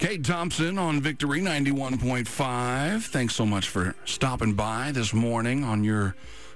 Kate Thompson on Victory 91.5. Thanks so much for stopping by this morning on your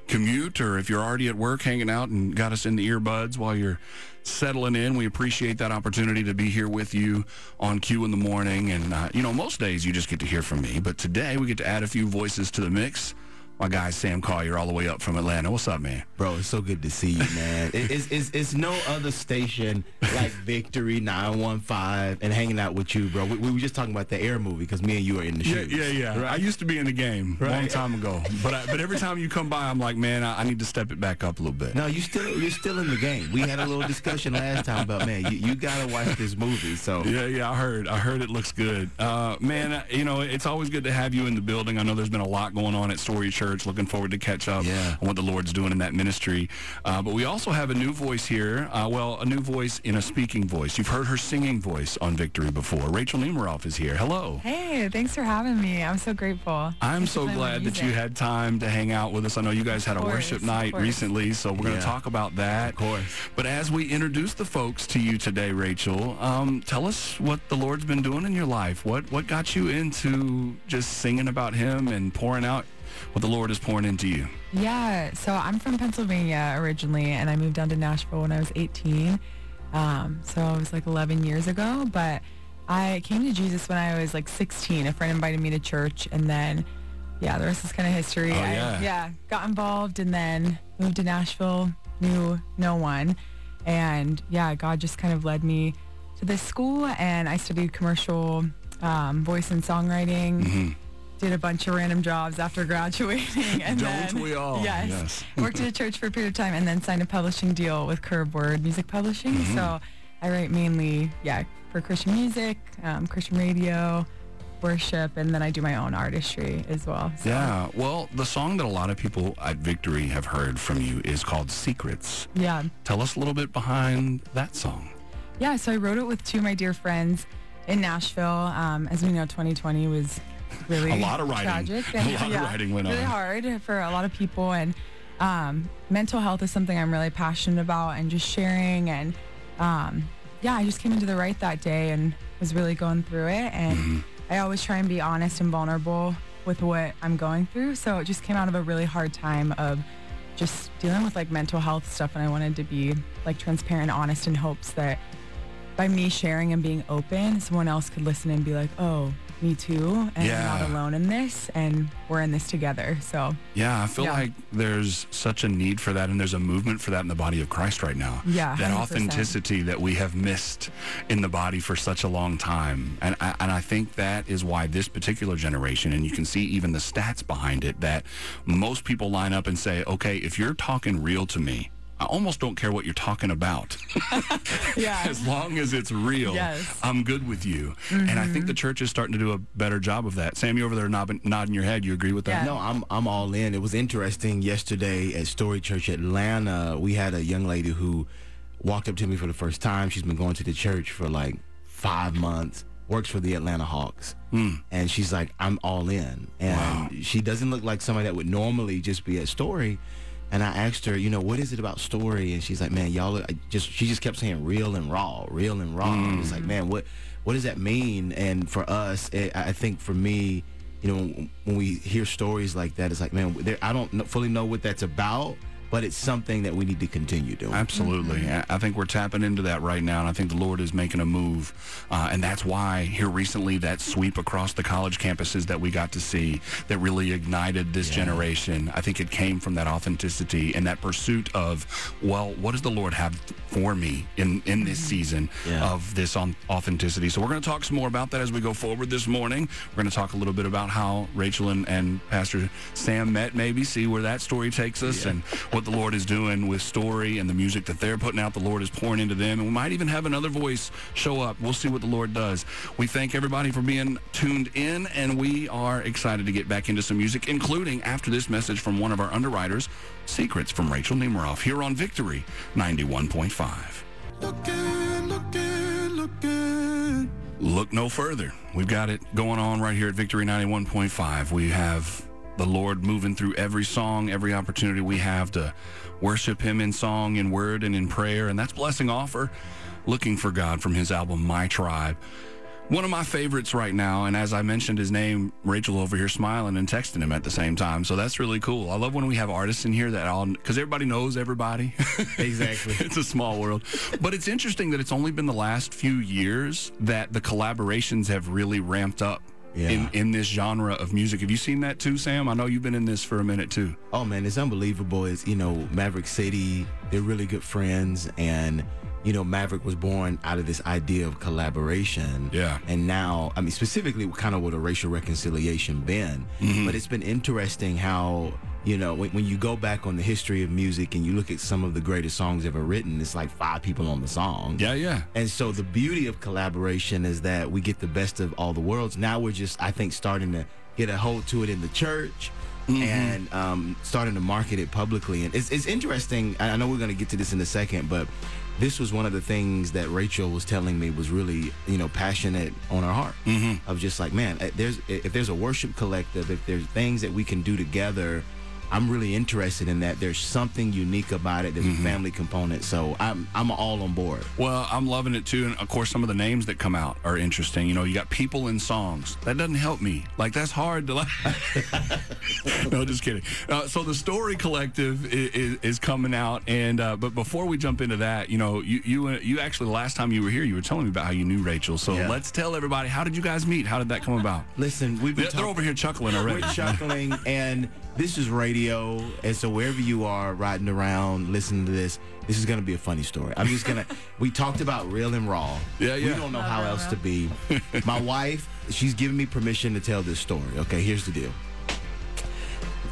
commute or if you're already at work hanging out and got us in the earbuds while you're settling in. We appreciate that opportunity to be here with you on Q in the morning. And, uh, you know, most days you just get to hear from me, but today we get to add a few voices to the mix my guy Sam Collier all the way up from Atlanta. What's up, man? Bro, it's so good to see you, man. it, it's, it's, it's no other station like Victory 915 and hanging out with you, bro. We, we were just talking about the Air movie because me and you are in the show. Yeah, yeah, yeah. Right? I used to be in the game a right? long time ago, but I, but every time you come by, I'm like, man, I, I, need to step it back up a little bit. No, you still you're still in the game. We had a little discussion last time about man, you, you gotta watch this movie. So yeah, yeah, I heard, I heard it looks good. Uh, man, you know, it's always good to have you in the building. I know there's been a lot going on at Story Church. Looking forward to catch up yeah. on what the Lord's doing in that ministry. Uh, but we also have a new voice here. Uh, well, a new voice in a speaking voice. You've heard her singing voice on Victory before. Rachel Nemiroff is here. Hello. Hey, thanks for having me. I'm so grateful. I'm so glad that you had time to hang out with us. I know you guys had course, a worship night recently, so we're going to talk about that. Of course. But as we introduce the folks to you today, Rachel, um, tell us what the Lord's been doing in your life. What what got you into just singing about Him and pouring out what the Lord is pouring into you. Yeah, so I'm from Pennsylvania originally, and I moved down to Nashville when I was 18. Um, so it was like 11 years ago, but I came to Jesus when I was like 16. A friend invited me to church, and then, yeah, the rest is kind of history. Oh, yeah. I, yeah, got involved and then moved to Nashville, knew no one. And yeah, God just kind of led me to this school, and I studied commercial um, voice and songwriting. Mm-hmm did a bunch of random jobs after graduating and Don't then we all? Yes, yes. worked at a church for a period of time and then signed a publishing deal with Curb Word Music Publishing. Mm-hmm. So I write mainly, yeah, for Christian music, um, Christian radio, worship, and then I do my own artistry as well. So. Yeah, well, the song that a lot of people at Victory have heard from you is called Secrets. Yeah. Tell us a little bit behind that song. Yeah, so I wrote it with two of my dear friends in Nashville. Um, as we know, 2020 was really a lot of writing. Tragic and, a lot yeah, of writing went really on. hard for a lot of people, and um, mental health is something I'm really passionate about, and just sharing. And um, yeah, I just came into the right that day and was really going through it. And mm-hmm. I always try and be honest and vulnerable with what I'm going through. So it just came out of a really hard time of just dealing with like mental health stuff, and I wanted to be like transparent, honest, in hopes that by me sharing and being open, someone else could listen and be like, oh, me too and yeah. I'm not alone in this and we're in this together so yeah i feel yeah. like there's such a need for that and there's a movement for that in the body of christ right now yeah that 100%. authenticity that we have missed in the body for such a long time and I, and I think that is why this particular generation and you can see even the stats behind it that most people line up and say okay if you're talking real to me I almost don't care what you're talking about. yeah. as long as it's real, yes. I'm good with you. Mm-hmm. And I think the church is starting to do a better job of that. Sam, you over there nodding, nodding your head. You agree with that? Yeah. No, I'm I'm all in. It was interesting yesterday at Story Church Atlanta. We had a young lady who walked up to me for the first time. She's been going to the church for like five months. Works for the Atlanta Hawks, mm. and she's like, "I'm all in." And wow. she doesn't look like somebody that would normally just be at Story and I asked her, you know, what is it about story? And she's like, man, y'all are just, she just kept saying real and raw, real and raw. Mm. It's like, man, what, what does that mean? And for us, it, I think for me, you know, when we hear stories like that, it's like, man, I don't fully know what that's about but it's something that we need to continue doing. Absolutely. Mm-hmm. I think we're tapping into that right now, and I think the Lord is making a move. Uh, and that's why here recently that sweep across the college campuses that we got to see that really ignited this yeah. generation, I think it came from that authenticity and that pursuit of, well, what does the Lord have for me in, in this mm-hmm. season yeah. of this on authenticity? So we're going to talk some more about that as we go forward this morning. We're going to talk a little bit about how Rachel and, and Pastor Sam met, maybe, see where that story takes us yeah. and what what the Lord is doing with Story and the music that they're putting out. The Lord is pouring into them. And we might even have another voice show up. We'll see what the Lord does. We thank everybody for being tuned in, and we are excited to get back into some music, including after this message from one of our underwriters, Secrets from Rachel Nemiroff, here on Victory 91.5. Looking, looking, looking. Look no further. We've got it going on right here at Victory 91.5. We have the Lord moving through every song, every opportunity we have to worship Him in song, in word, and in prayer. And that's Blessing Offor, looking for God from his album My Tribe. One of my favorites right now, and as I mentioned his name, Rachel over here smiling and texting him at the same time. So that's really cool. I love when we have artists in here that all, because everybody knows everybody. Exactly. it's a small world. But it's interesting that it's only been the last few years that the collaborations have really ramped up. Yeah. In, in this genre of music. Have you seen that too, Sam? I know you've been in this for a minute too. Oh man, it's unbelievable. It's you know Maverick City. They're really good friends, and you know Maverick was born out of this idea of collaboration. Yeah. And now, I mean, specifically, kind of with a racial reconciliation been. Mm-hmm. But it's been interesting how you know when, when you go back on the history of music and you look at some of the greatest songs ever written, it's like five people on the song. Yeah, yeah. And so the beauty of collaboration is that we get the best of all the worlds. Now we're just, I think, starting to get a hold to it in the church and um, starting to market it publicly. And it's, it's interesting. I know we're going to get to this in a second, but this was one of the things that Rachel was telling me was really, you know, passionate on her heart of just like, man, eh, there's if there's a worship collective, if there's things that we can do together. I'm really interested in that. There's something unique about it. There's a family component, so I'm I'm all on board. Well, I'm loving it too. And of course, some of the names that come out are interesting. You know, you got people in songs. That doesn't help me. Like, that's hard to like. no, just kidding. Uh, so the Story Collective is, is coming out. And, uh, but before we jump into that, you know, you, you, uh, you actually, last time you were here, you were telling me about how you knew Rachel. So Yeah. let's tell everybody, how did you guys meet? How did that come about? Listen, we've been They're, they're over here chuckling already. We're chuckling, and this is radio. And so wherever you are, riding around, listening to this, this is gonna be a funny story. I'm just gonna. we talked about real and raw. Yeah, yeah. We don't know how else to be. My wife, she's giving me permission to tell this story. Okay, here's the deal.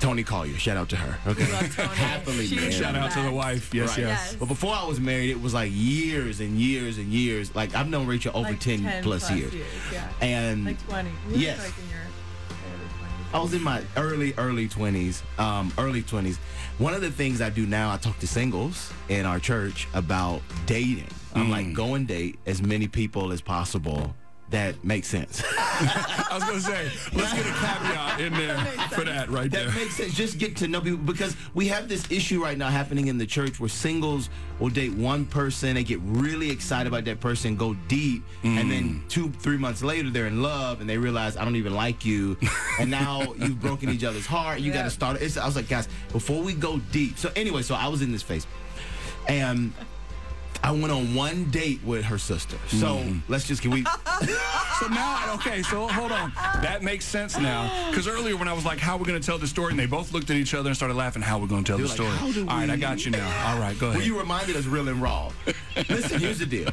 Toni Collier, shout out to her. Okay, love Toni. happily, She's man. Shout out to the wife. Yes, Right. yes. Yes. But before I was married, it was like years and years and years. Like I've known Rachel over Like 10, plus, years. yeah. And Like 20. You Yes. Like I was in my early, early 20s, um, early 20s. One of the things I do now, I talk to singles in our church about dating. I'm like, go and date as many people as possible that makes sense. I was going to say, let's get a caveat in there for that right there. that makes sense. Just get to know people because we have this issue right now happening in the church where singles will date one person, they get really excited about that person, go deep, and then mm. two, three months later they're in love and they realize I don't even like you, and now you've broken each other's heart. You got to start. It's, I was like, guys, before we go deep. So anyway, so I was in this phase, and. I went on one date with her sister. So let's just can we So now, okay, so hold on. That makes sense now. Because earlier when I was like, how are we going to tell the story? And they both looked at each other and started laughing, how are we going to tell the like, story? "How do All right, I got you now. All right, go ahead. Well, you reminded us real and raw. Listen, here's the deal.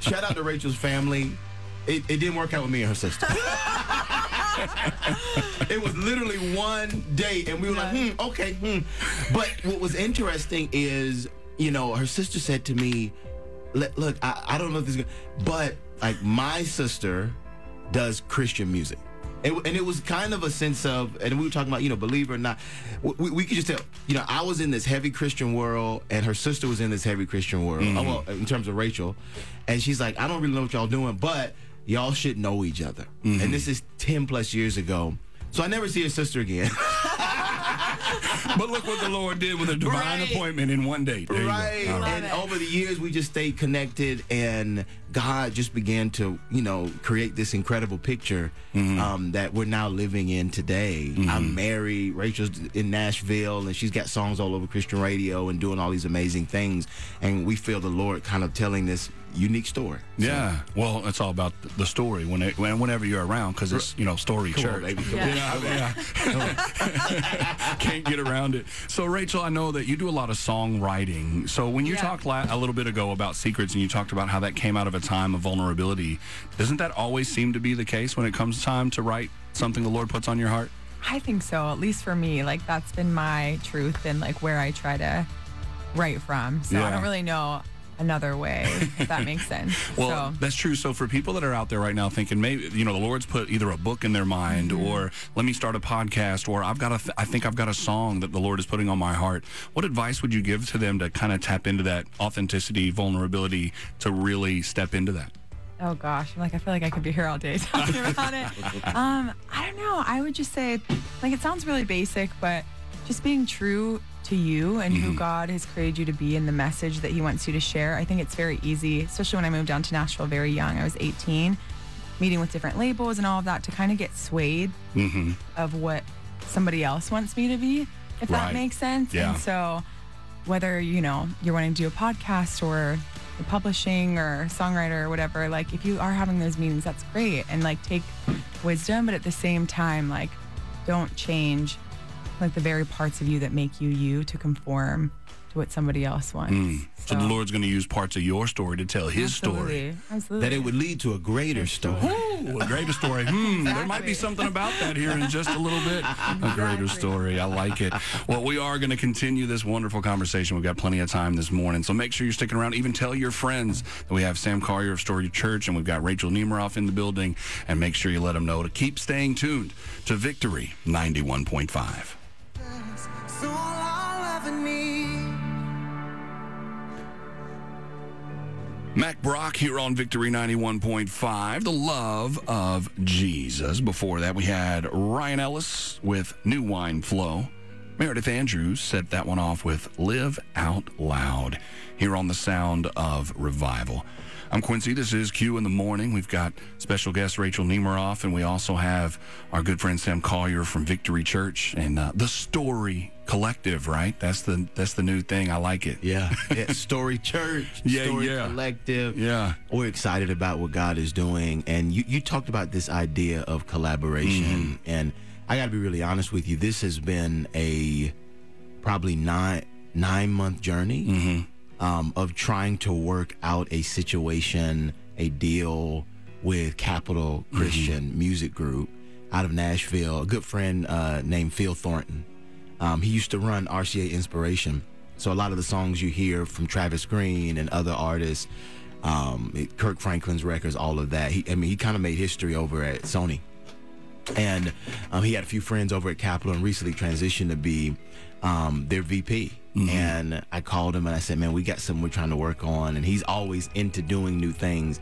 Shout out to Rachel's family. It, it didn't work out with me and her sister. it was literally one date, and we were like, hmm, okay, hmm. But what was interesting is, you know, her sister said to me, "Look, I, I don't know if this is good, but like my sister does Christian music. And, and it was kind of a sense of, and we were talking about, you know, believer or not. We, we could just tell, you know, I was in this heavy Christian world, and her sister was in this heavy Christian world. Oh, well, in terms of Rachel, and she's like, I don't really know what y'all doing, but y'all should know each other. Mm-hmm. And this is ten plus years ago, so I never see her sister again. but look what the Lord did with a divine Right. appointment in one day. There you go. right. And it. over the years, we just stayed connected, and God just began to, you know, create this incredible picture um, that we're now living in today. I'm married. Rachel's in Nashville, and she's got songs all over Christian radio and doing all these amazing things. And we feel the Lord kind of telling this unique story. Yeah, well, it's all about the story when it, when whenever you're around because it's you know story Come church. on, baby. Come Yeah. on. Yeah, yeah. Can't get around it. So, Rachel, I know that you do a lot of songwriting. So, when you Yeah. talked la- a little bit ago about secrets and you talked about how that came out of a time of vulnerability, doesn't that always seem to be the case when it comes time to write something the Lord puts on your heart? I think so, at least for me. Like that's been my truth and like where I try to write from. So Yeah. I don't really know another way, if that makes sense. Well, so that's true. So for people that are out there right now thinking maybe you know the Lord's put either a book in their mind Mm-hmm. or let me start a podcast or I've got a th- I think I've got a song that the Lord is putting on my heart. What advice would you give to them to kind of tap into that authenticity, vulnerability to really step into that? Oh gosh, I'm like I feel like I could be here all day talking about it. Um, I don't know. I would just say, like, it sounds really basic, but just being true to you and who mm-hmm. God has created you to be and the message that He wants you to share. I think it's very easy, especially when I moved down to Nashville very young. I was 18. meeting with different labels and all of that to kind of get swayed mm-hmm. of what somebody else wants me to be, if Right. that makes sense. Yeah. And so whether, you know, you're wanting to do a podcast or publishing or songwriter or whatever, like if you are having those meetings, that's great. And like take wisdom, but at the same time, like don't change like the very parts of you that make you you to conform to what somebody else wants. Hmm. So the Lord's going to use parts of your story to tell His story. Absolutely. Absolutely. That it would lead to a greater story. Ooh, a greater story. Hmm, there might be something about that here in just a little bit. A greater story. I like it. Well, we are going to continue this wonderful conversation. We've got plenty of time this morning, so make sure you're sticking around. Even tell your friends that we have Sam Collier of Story Church and we've got Rachel Nemiroff in the building, and make sure you let them know to keep staying tuned to Victory 91.5. All I'll ever need. Mack Brock here on Victory 91.5, the love of Jesus. Before that, we had Ryan Ellis with New Wine Flow. Meredith Andrews set that one off with Live Out Loud here on the sound of revival. I'm Quincy. This is Q in the morning. We've got special guest Rachel Nemiroff, and we also have our good friend Sam Collier from Victory Church and uh, the Story Collective. Right? That's the that's the new thing. I like it. Yeah. yeah. Story Church, Yeah, Story yeah. Collective. Yeah. We're excited about what God is doing. And you, you talked about this idea of collaboration. Mm-hmm. And I got to be really honest with you. This has been a probably nine nine month journey Mm-hmm. um, of trying to work out a situation, a deal with Capitol Mm-hmm. Christian Music Group out of Nashville. A good friend uh, named Phil Thornton. Um, he used to run RCA Inspiration. So a lot of the songs you hear from Travis Greene and other artists, um, Kirk Franklin's records, all of that. He, I mean, he kind of made history over at Sony and um, he had a few friends over at Capitol and recently transitioned to be um, their VP. And I called him and I said, "Man, we got something we're trying to work on." And he's always into doing new things.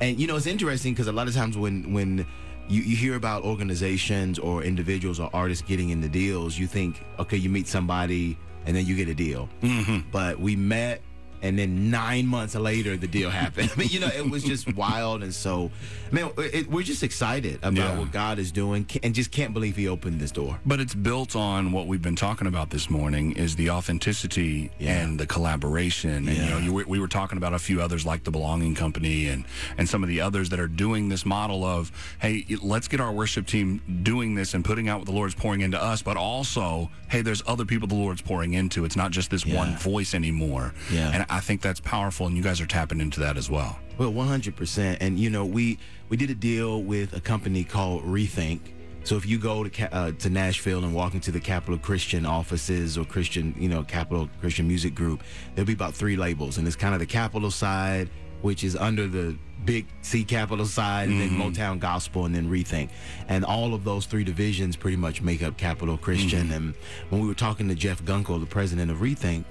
And you know, it's interesting because a lot of times when when you, you hear about organizations or individuals or artists getting into deals, you think, okay, you meet somebody and then you get a deal. Mm-hmm. But we met. And then nine months later, the deal happened. I mean, you know, it was just wild. And so, man, it, we're just excited about Yeah. what God is doing and just can't believe he opened this door. But it's built on what we've been talking about this morning is the authenticity Yeah. and the collaboration. And you know, you, we were talking about a few others like the Belonging Company and and some of the others that are doing this model of, hey, let's get our worship team doing this and putting out what the Lord's pouring into us, but also, hey, there's other people the Lord's pouring into. It's not just this Yeah. one voice anymore. Yeah. And I think that's powerful, and you guys are tapping into that as well. Well, one hundred percent. And you know, we we did a deal with a company called Rethink. So if you go to uh, to Nashville and walk into the Capitol Christian offices or Christian, you know, Capitol Christian Music Group, there'll be about three labels, and it's kind of the Capitol side, which is under the big C Capitol side, and then Motown Gospel, and then Rethink, and all of those three divisions pretty much make up Capitol Christian. And when we were talking to Jeff Gunkel, the president of Rethink,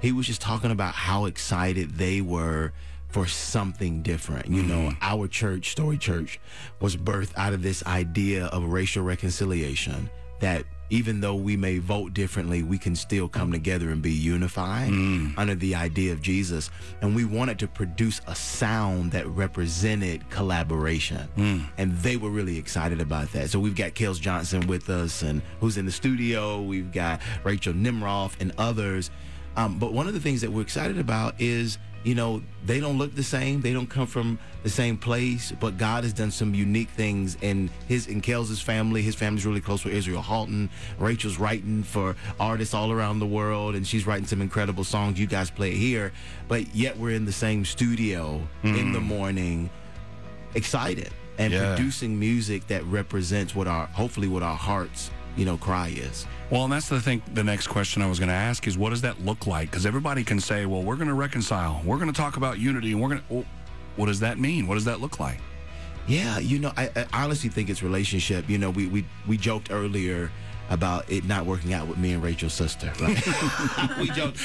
he was just talking about how excited they were for something different. You know, mm-hmm. our church, Story Church, was birthed out of this idea of racial reconciliation that even though we may vote differently, we can still come together and be unified mm. under the idea of Jesus. And we wanted to produce a sound that represented collaboration. Mm. And they were really excited about that. So we've got Kels Johnson with us and who's in the studio. We've got Rachel Nemiroff and others. Um, but one of the things that we're excited about is, you know, they don't look the same. They don't come from the same place. But God has done some unique things in his in Kels's family. His family's really close with Israel Houghton. Rachel's writing for artists all around the world, and she's writing some incredible songs. You guys play it here, but yet we're in the same studio in the morning, excited and Yeah. producing music that represents what our hopefully what our hearts, you know, cry is. Well, and that's the thing. The next question I was going to ask is, what does that look like? Because everybody can say, well, we're going to reconcile, we're going to talk about unity, and we're going to. Well, what does that mean? What does that look like? Yeah, you know, I, I honestly think it's relationship. You know, we we we joked earlier about it not working out with me and Rachel's sister. Right? we joked,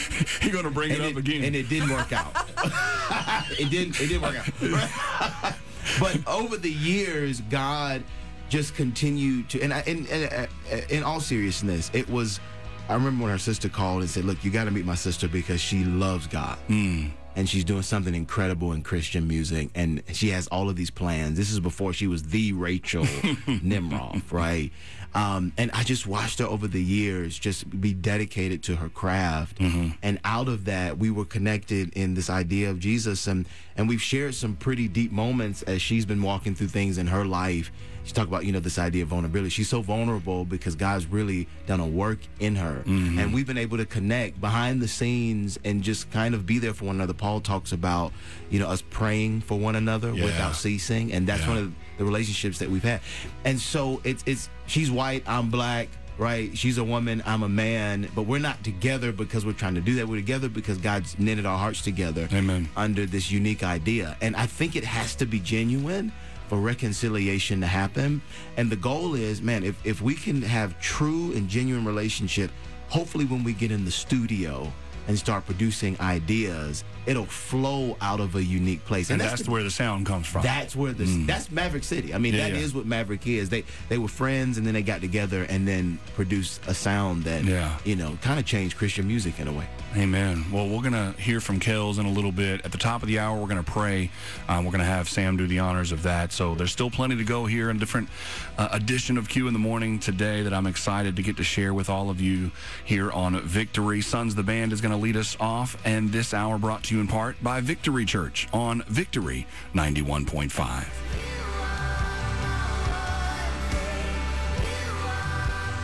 You're going to bring it and up again. and it didn't work out. it didn't. It didn't work out. but over the years, God just continued to, and I, in, in, uh, in all seriousness, it was. I remember when her sister called and said, "Look, you got to meet my sister because she loves God." Hmm. and she's doing something incredible in Christian music. And she has all of these plans. This is before she was the Rachel Nemiroff, right? Um, and I just watched her over the years just be dedicated to her craft. Mm-hmm. And out of that, we were connected in this idea of Jesus. And, and we've shared some pretty deep moments as she's been walking through things in her life. She talked about, you know, this idea of vulnerability. She's so vulnerable because God's really done a work in her. Mm-hmm. And we've been able to connect behind the scenes and just kind of be there for one another. Paul talks about, you know, us praying for one another Yeah. without ceasing. And that's Yeah. one of the relationships that we've had. And so it's it's she's white, I'm black, right? She's a woman, I'm a man, but we're not together because we're trying to do that. We're together because God's knitted our hearts together Amen. under this unique idea. And I think it has to be genuine for reconciliation to happen. And the goal is, man, if, if we can have true and genuine relationship, hopefully when we get in the studio and start producing ideas, it'll flow out of a unique place. And that's the- where the sound comes from. that's where the that's Maverick City. I mean, Mm. Yeah, that is yeah. what Maverick is. They they were friends and then they got together and then produced a sound that Yeah. you know kind of changed Christian music in a way. Amen. Well, we're going to hear from Kels in a little bit. At the top of the hour, we're going to pray. Um, we're going to have Sam do the honors of that. So there's still plenty to go here in different uh, edition of Q in the Morning today that I'm excited to get to share with all of you here on Victory. Sons the Band is going to lead us off, and this hour brought to you in part by Victory Church on Victory 91.5.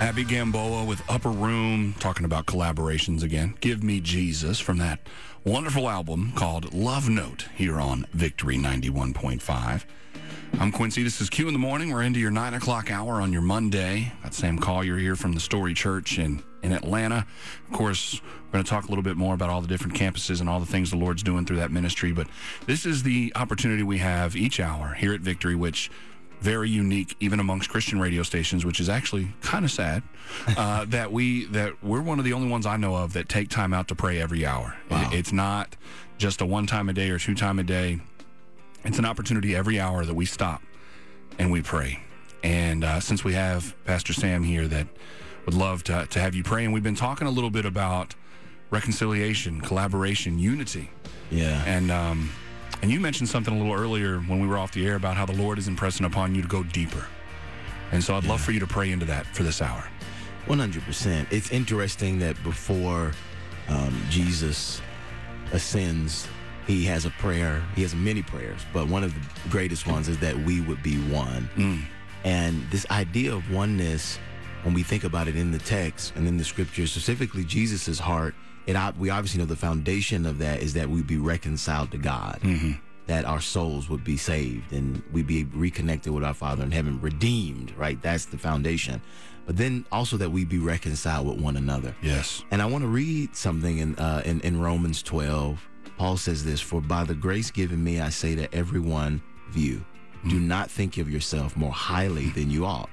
Abby Gamboa with Upper Room, talking about collaborations again. Give Me Jesus from that wonderful album called Love Note here on Victory 91.5. I'm Quincy. This is Q in the morning. We're into your nine o'clock hour on your Monday. Got Sam Collier here from the Story Church in, in Atlanta. Of course, we're going to talk a little bit more about all the different campuses and all the things the Lord's doing through that ministry. But this is the opportunity we have each hour here at Victory, which very unique even amongst Christian radio stations, which is actually kind of sad uh, that we that we're one of the only ones I know of that take time out to pray every hour. It- it's not just a one time a day or two time a day. It's an opportunity every hour that we stop and we pray. And uh, since we have Pastor Sam here, that would love to to have you pray. And we've been talking a little bit about reconciliation, collaboration, unity. Yeah. And um, and you mentioned something a little earlier when we were off the air about how the Lord is impressing upon you to go deeper. And so I'd love for you to pray into that for this hour. One hundred percent. It's interesting that before um, Jesus ascends, he has a prayer. He has many prayers, but one of the greatest ones is that we would be one. And this idea of oneness, when we think about it in the text and in the scriptures, specifically Jesus's heart, it we obviously know the foundation of that is that we be reconciled to God. That our souls would be saved and we be reconnected with our Father in heaven, redeemed, right? That's the foundation. But then also that we be reconciled with one another. Yes. And I want to read something in, uh, in in Romans 12. Paul says this: "For by the grace given me, I say to everyone, view. do hmm. not think of yourself more highly than you ought,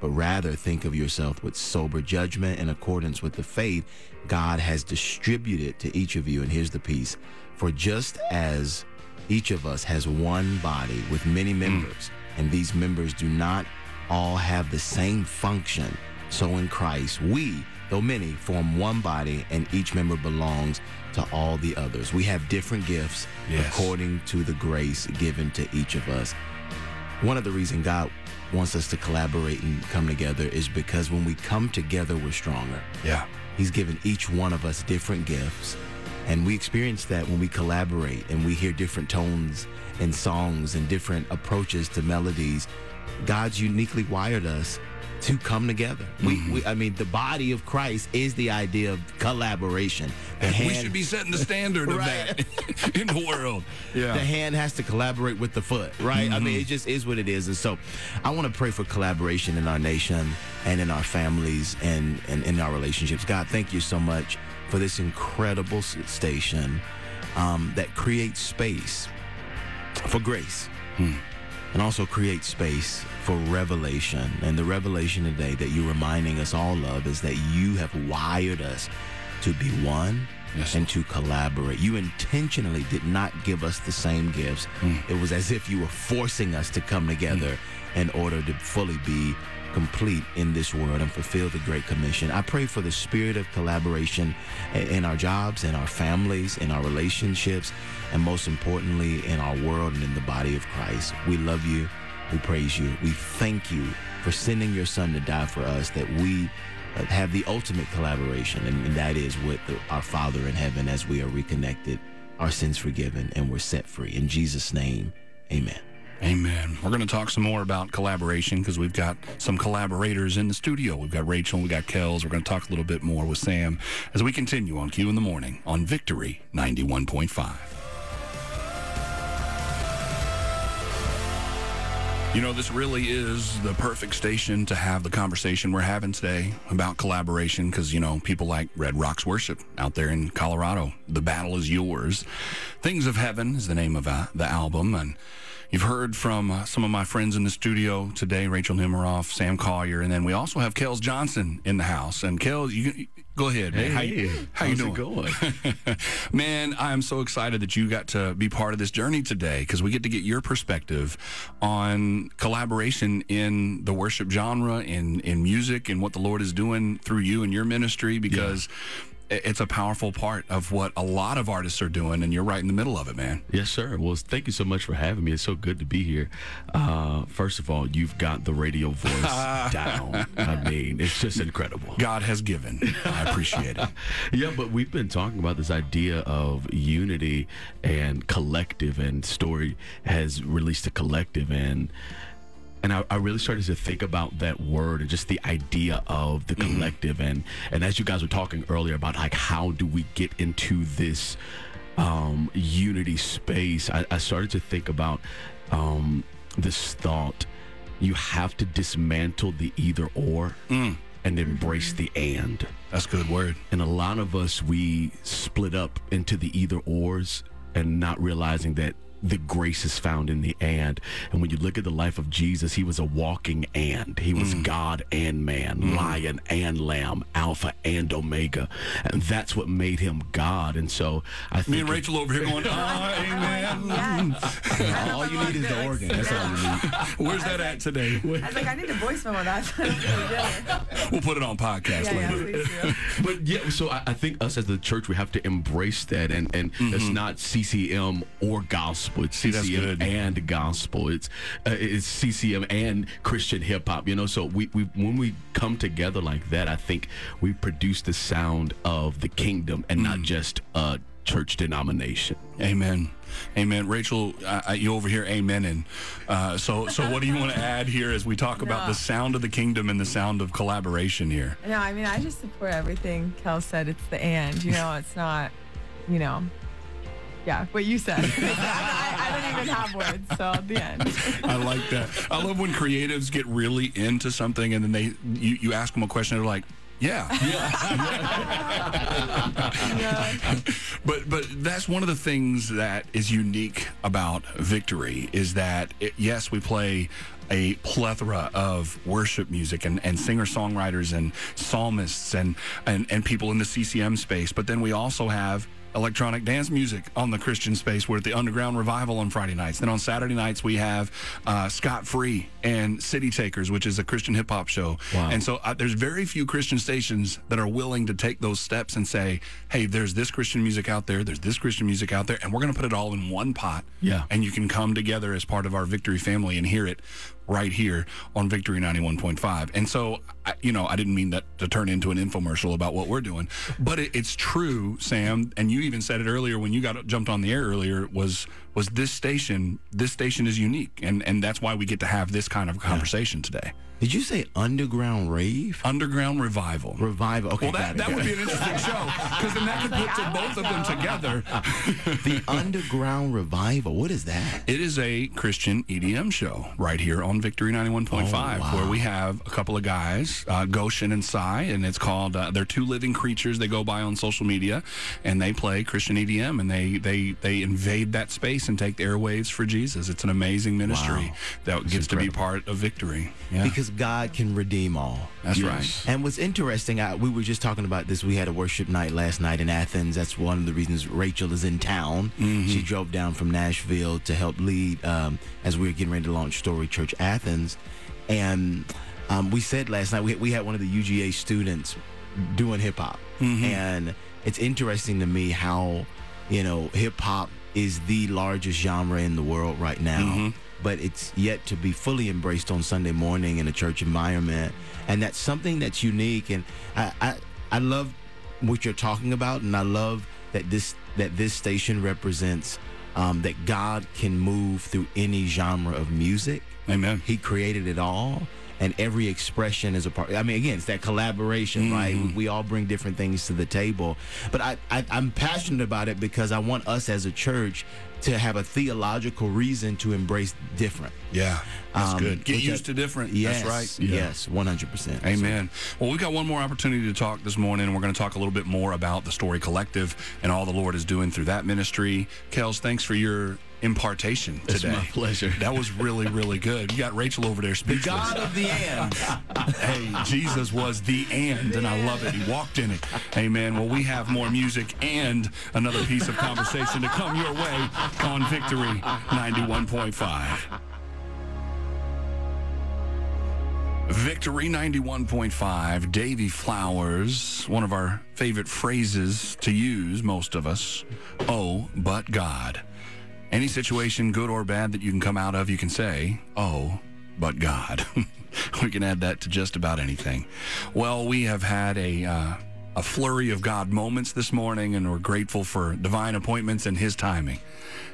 but rather think of yourself with sober judgment in accordance with the faith God has distributed to each of you." And here's the piece: For just as each of us has one body with many hmm. members, and these members do not all have the same function. So in Christ, we, though many, form one body, and each member belongs to all the others. We have different gifts Yes. according to the grace given to each of us. One of the reasons God wants us to collaborate and come together is because when we come together, we're stronger. Yeah. He's given each one of us different gifts. And we experience that when we collaborate and we hear different tones and songs and different approaches to melodies. God's uniquely wired us to come together. We, mm-hmm. we, I mean, the body of Christ is the idea of collaboration. The we should be setting the standard of that in the world. Yeah. the hand has to collaborate with the foot, right? I mean, mm-hmm. it just is what it is. And so I want to pray for collaboration in our nation and in our families and, and in our relationships. God, thank you so much for this incredible station um, that creates space for grace. Hmm. And also create space for revelation. And the revelation today that you're reminding us all of is that you have wired us to be one Yes. and to collaborate. You intentionally did not give us the same gifts. Mm. It was as if you were forcing us to come together mm. in order to fully be complete in this world and fulfill the Great Commission. I pray for the spirit of collaboration in our jobs, in our families, in our relationships, and most importantly, in our world and in the body of Christ. We love you. We praise you. We thank you for sending your son to die for us that we uh, have the ultimate collaboration, and, that is with our Father in heaven as we are reconnected, our sins forgiven, and we're set free. In Jesus' name, amen. Amen. We're going to talk some more about collaboration because we've got some collaborators in the studio. We've got Rachel and we got Kels. We're going to talk a little bit more with Sam as we continue on Q in the Morning on Victory 91.5. You know, this really is the perfect station to have the conversation we're having today about collaboration because, you know, people like Red Rocks Worship out there in Colorado. The battle is yours. Things of Heaven is the name of uh, the album. And you've heard from uh, some of my friends in the studio today Rachel Nemiroff, Sam Collier, and then we also have Kels Johnson in the house. And Kels, you go ahead, man. how you, how you doing? it going? Man, I am so excited that you got to be part of this journey today because we get to get your perspective on collaboration in the worship genre, in in music, and what the Lord is doing through you and your ministry because i- it's a powerful part of what a lot of artists are doing, and you're right in the middle of it, man. Yes, sir. Well, thank you so much for having me. It's so good to be here. Uh, first of all, you've got the radio voice down. I mean, it's just incredible. God has given. I appreciate it. Yeah, but we've been talking about this idea of unity and collective, and Story has released a collective, and and I, I really started to think about that word and just the idea of the collective, and and as you guys were talking earlier about like how do we get into this um, unity space, I, I started to think about um, this thought: you have to dismantle the either or and embrace the and. That's a good word. And a lot of us, we split up into the either ors and not realizing that the grace is found in the and. And when you look at the life of Jesus, he was a walking and. He was mm. God and man, mm. lion and lamb, alpha and omega. And that's what made him God. And so I think. Me and Rachel over here going, ah, amen. Yes. all you need is the organ. That's all you need. Where's that at today? I was like, I need a voice memo. That's what I'm gonna do. We'll put it on podcast Yeah, yeah, later. please do. but yeah, so I, I think us as the church, we have to embrace that, and and mm-hmm. it's not CCM or gospel. It's CCM good. and gospel. It's uh, it's CCM and Christian hip hop. You know, so we, we when we come together like that, I think we produce the sound of the kingdom and not just a church denomination. Amen. Amen. Rachel, uh, uh, you over here, amen. And uh, so, so what do you want to add here as we talk about the sound of the kingdom and the sound of collaboration here? No, I mean, I just support everything Kel said. It's the and, you know, it's not, you know, yeah, what you said. I, I don't even have words, so the end. I like that. I love when creatives get really into something and then they you, you ask them a question, they're like, yeah. but but that's one of the things that is unique about victory is that it, yes we play a plethora of worship music and, and singer songwriters and psalmists and, and and people in the CCM space but then we also have electronic dance music on the Christian space. We're at the Underground Revival on Friday nights. Then on Saturday nights, we have uh, Scott Free and City Takers, which is a Christian hip hop show. Wow. And so uh, there's very few Christian stations that are willing to take those steps and say, hey, there's this Christian music out there, there's this Christian music out there, and we're going to put it all in one pot. Yeah. And you can come together as part of our Victory family and hear it right here on Victory 91.5. And so, I, you know, I didn't mean that to turn into an infomercial about what we're doing, but it, it's true, Sam. And you even said it earlier when you got jumped on the air earlier. Was was this station? This station is unique, and and that's why we get to have this kind of conversation today. Did you say underground rave? Underground revival. Revival. Okay, Well, that, that would be an interesting show because then that could put to both of them together. the underground revival. What is that? It is a Christian EDM show right here on Victory 91.5, Oh, wow. where we have a couple of guys, uh, Goshen and Cy, and it's called, uh, they're two living creatures they go by on social media, and they play Christian EDM, and they, they, they invade that space and take the airwaves for Jesus. It's an amazing ministry Wow. that gets to be part of Victory. Yeah, Because God can redeem all. that's Yes. right. And what's interesting, I, we were just talking about this. We had a worship night last night in Athens. That's one of the reasons Rachel is in town. She drove down from Nashville to help lead um, as we were getting ready to launch Story Church Athens. And um, we said last night we, we had one of the UGA students doing hip hop, and it's interesting to me how you know hip hop is the largest genre in the world right now. But it's yet to be fully embraced on Sunday morning in a church environment, and that's something that's unique. And I, I, I love what you're talking about, and I love that this that this station represents um, that God can move through any genre of music. Amen. He created it all, and every expression is a part. I mean, again, it's that collaboration, right? We, we all bring different things to the table, but I, I I'm passionate about it because I want us as a church to have a theological reason to embrace different. Yeah, that's Um, good. Get used to different. Yes, That's right. Yes, one hundred percent. Amen. Well, we've got one more opportunity to talk this morning, and we're going to talk a little bit more about the Story Collective and all the Lord is doing through that ministry. Kels, thanks for your impartation It's today. my pleasure. That was really, really good. You got Rachel over there speechless. God of the end. hey, Jesus was the and, and I love it. He walked in it. Amen. Well, we have more music and another piece of conversation to come your way on Victory 91.5. Victory 91.5, Davy Flowers, one of our favorite phrases to use, most of us. Oh, but God. Any situation, good or bad, that you can come out of, you can say, oh, but God. we can add that to just about anything. Well, we have had a. Uh, a flurry of God moments this morning, and we're grateful for divine appointments and His timing.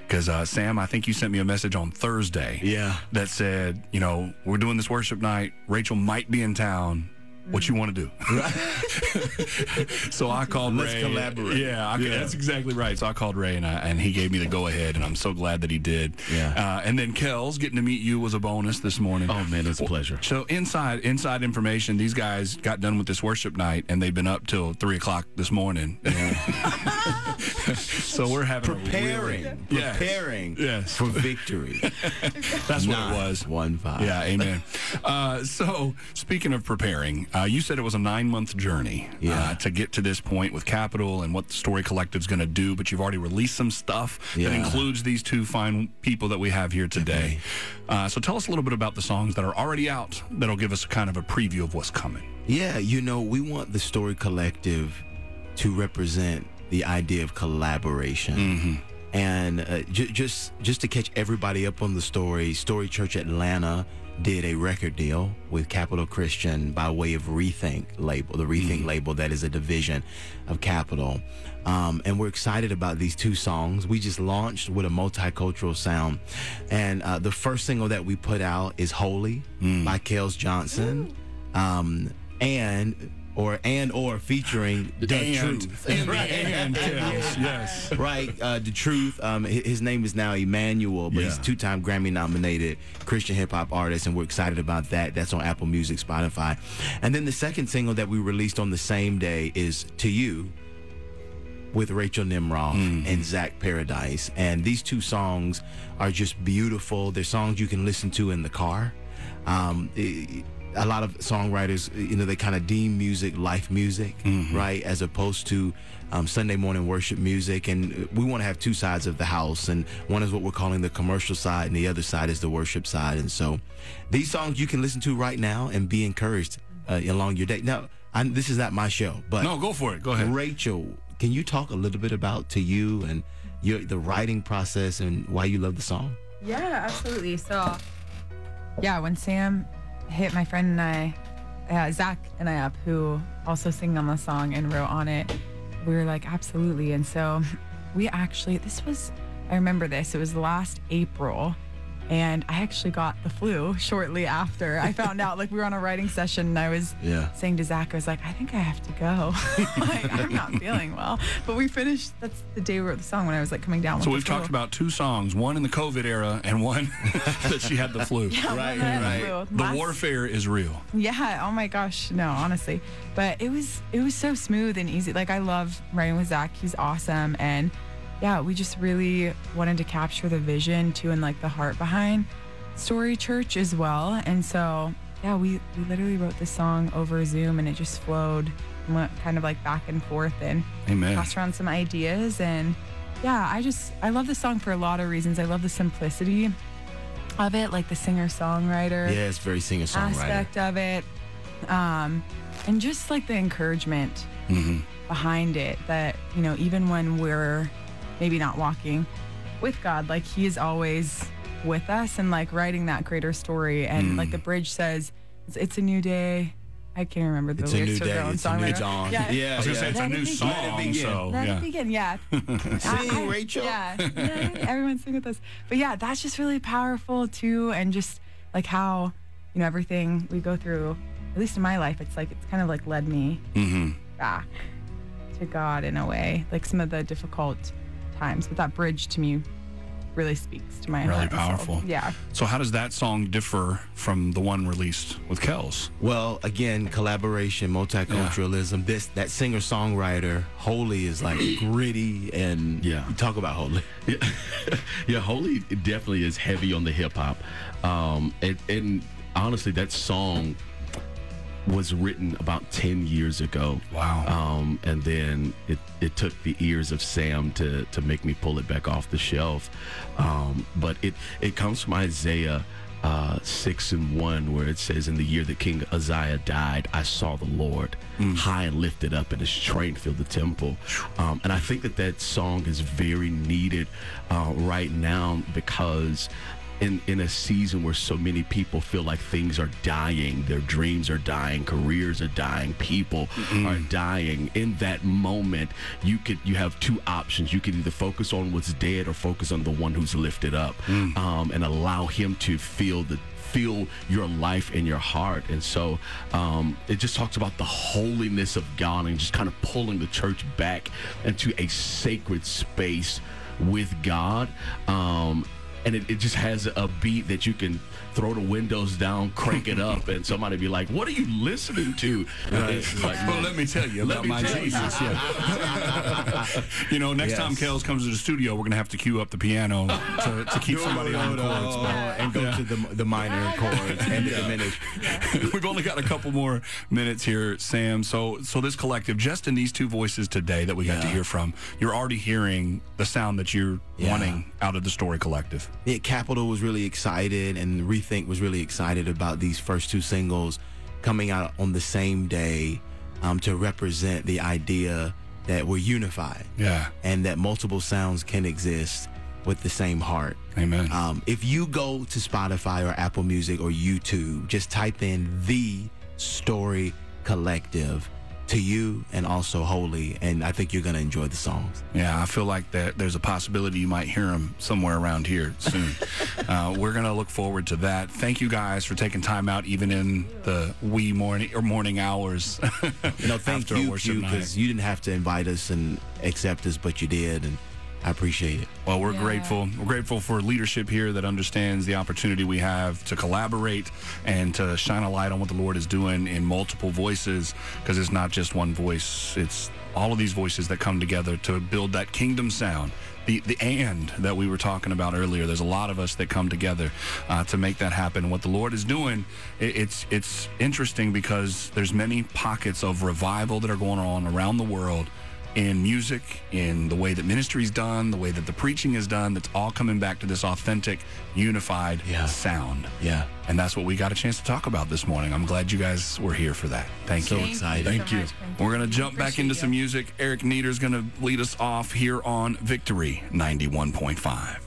Because, uh, Sam, I think you sent me a message on Thursday Yeah. that said, you know, we're doing this worship night. Rachel might be in town. What you want to do? so I called Let's Ray. collaborate. Yeah, I, that's exactly right. So I called Ray and, I, and he gave me the go ahead, and I'm so glad that he did. Yeah. Uh, and then Kels getting to meet you was a bonus this morning. Oh man, it's a pleasure. So inside inside information, these guys got done with this worship night, and they've been up till three o'clock this morning. so we're having a Preparing, really- Yes. preparing Yes. for victory. That's what it was. One five. Yeah, amen. uh, so, speaking of preparing, uh, you said it was a nine month journey uh, to get to this point with Capitol and what the Story Collective's going to do, but you've already released some stuff that includes these two fine people that we have here today. Uh, so, tell us a little bit about the songs that are already out that'll give us kind of a preview of what's coming. Yeah, you know, we want the Story Collective to represent the idea of collaboration. And uh, j- just just to catch everybody up on the story, Story Church Atlanta did a record deal with Capitol Christian by way of Rethink label, the Rethink label that is a division of Capitol. Um, and we're excited about these two songs. We just launched with a multicultural sound. And uh, the first single that we put out is Holy by Kels Johnson. Um, and or and or featuring the truth. and, and, yes, yes. right, uh, the truth. Um, his name is now Emmanuel, but he's Yeah. two-time Grammy-nominated Christian hip hop artist, and we're excited about that. That's on Apple Music, Spotify, and then the second single that we released on the same day is "To You" with Rachel Nemiroff and Zach Paradise, and these two songs are just beautiful. They're songs you can listen to in the car. Um, i- a lot of songwriters, you know, they kind of deem music life music, right, as opposed to um, Sunday morning worship music. And we want to have two sides of the house, and one is what we're calling the commercial side, and the other side is the worship side. And so, these songs you can listen to right now and be encouraged uh, along your day. Now, I'm, this is not my show, but No, go for it. Go ahead. Rachel, can you talk a little bit about to you and your the writing process and why you love the song? Yeah, absolutely. So, yeah, when Sam hit my friend and I, uh, Zach and I up, who also sang on the song and wrote on it, we were like, absolutely. And so we actually, this was, I remember this, it was last April. And I actually got the flu shortly after I found out. Like we were on a writing session, and I was Yeah. saying to Zach, I was like, I think I have to go. like I'm not feeling well. But we finished. That's the day we wrote the song when I was like coming down. So with we've the flu. talked about two songs, one in the COVID era and one that she had the flu. Yeah, Right, when I had the flu. The warfare is real. Yeah. Oh my gosh. No, honestly, but it was it was so smooth and easy. Like I love writing with Zach. He's awesome, and yeah, we just really wanted to capture the vision too, and like the heart behind Story Church as well. And so yeah, we we literally wrote this song over Zoom, and it just flowed, and went kind of like back and forth, and Amen. passed around some ideas and yeah i just i love the song for a lot of reasons i love the simplicity of it, like the singer songwriter Yeah, it's very singer songwriter. aspect of it, um, and just like the encouragement behind it. That you know, even when we're maybe not walking with God, like He is always with us, and like writing that greater story. And like the mm. bridge says, it's, "It's a new day." I can't remember the It's a lyrics new to their day. own It's a song. new right? dawn. Yeah. Yeah, I was gonna say it's a Let it new begin. song, begin. so Let yeah. it begin. Yeah. Sing, Rachel. Yeah. yeah. Everyone sing with us. But yeah, that's just really powerful too. And just like how, you know, everything we go through, at least in my life, it's like, it's kind of like led me mm-hmm. back to God in a way. Like some of the difficult times. But that bridge to me really speaks to my Really heart. and soul. powerful. Yeah. So how does that song differ from the one released with Kels? Well, again, collaboration, multiculturalism. This that singer songwriter, Holy is like gritty and Yeah. You talk about Holy. Yeah, yeah. Holy definitely is heavy on the hip hop, um, and, and honestly, that song was written about ten years ago. Wow. Um, and then it, it took the ears of Sam to to make me pull it back off the shelf. Um, but it it comes from Isaiah. Uh, six and one, where it says, "In the year that King Uzziah died, I saw the Lord high and lifted up, and His train filled the temple." Um, and I think that that song is very needed uh, right now because in in a season where so many people feel like things are dying, their dreams are dying, careers are dying, people are dying. In that moment, you could you have two options. You can either focus on what's dead or focus on the one who's lifted up, um, and allow Him to feel the feel your life in your heart. And so um, it just talks about the holiness of God and just kind of pulling the church back into a sacred space with God. Um, and it, it just has a beat that you can throw the windows down, crank it up, and somebody be like, "What are you listening to?" It's like, Well, let me tell you about my tell you. Jesus. Yeah. you know, next Yes. time Kels comes to the studio, we're gonna have to cue up the piano to, to keep somebody on the chords. but- and go to the the minor chords and the diminished. We've only got a couple more minutes here, Sam. So, so this collective, just in these two voices today that we got to hear from, you're already hearing the sound that you're Yeah. wanting out of the Story Collective. Yeah, Capitol was really excited, and Rethink was really excited about these first two singles coming out on the same day um, to represent the idea that we're unified Yeah. and that multiple sounds can exist with the same heart. Amen. Um, if you go to Spotify or Apple Music or YouTube, just type in the Story Collective to you and also Holy, and I think you're gonna enjoy the songs. Yeah, I feel like that there's a possibility you might hear them somewhere around here soon. uh, we're gonna look forward to that. Thank you guys for taking time out, even in the wee morning or morning hours. You know, thank you, worship Q, night. because you didn't have to invite us and accept us, but you did, and I appreciate it. Well, we're Yeah. grateful. We're grateful for leadership here that understands the opportunity we have to collaborate and to shine a light on what the Lord is doing in multiple voices because it's not just one voice. It's all of these voices that come together to build that kingdom sound. The, the and that we were talking about earlier. There's a lot of us that come together uh, to make that happen. And what the Lord is doing, it, it's it's interesting because there's many pockets of revival that are going on around the world in music, in the way that ministry is done, the way that the preaching is done, that's all coming back to this authentic, unified Yeah. sound. Yeah. And that's what we got a chance to talk about this morning. I'm glad you guys were here for that. Thank So you. So excited. Thank so you. much. Thank We're going to jump back into you. some music. Eric Nieder's going to lead us off here on Victory 91.5.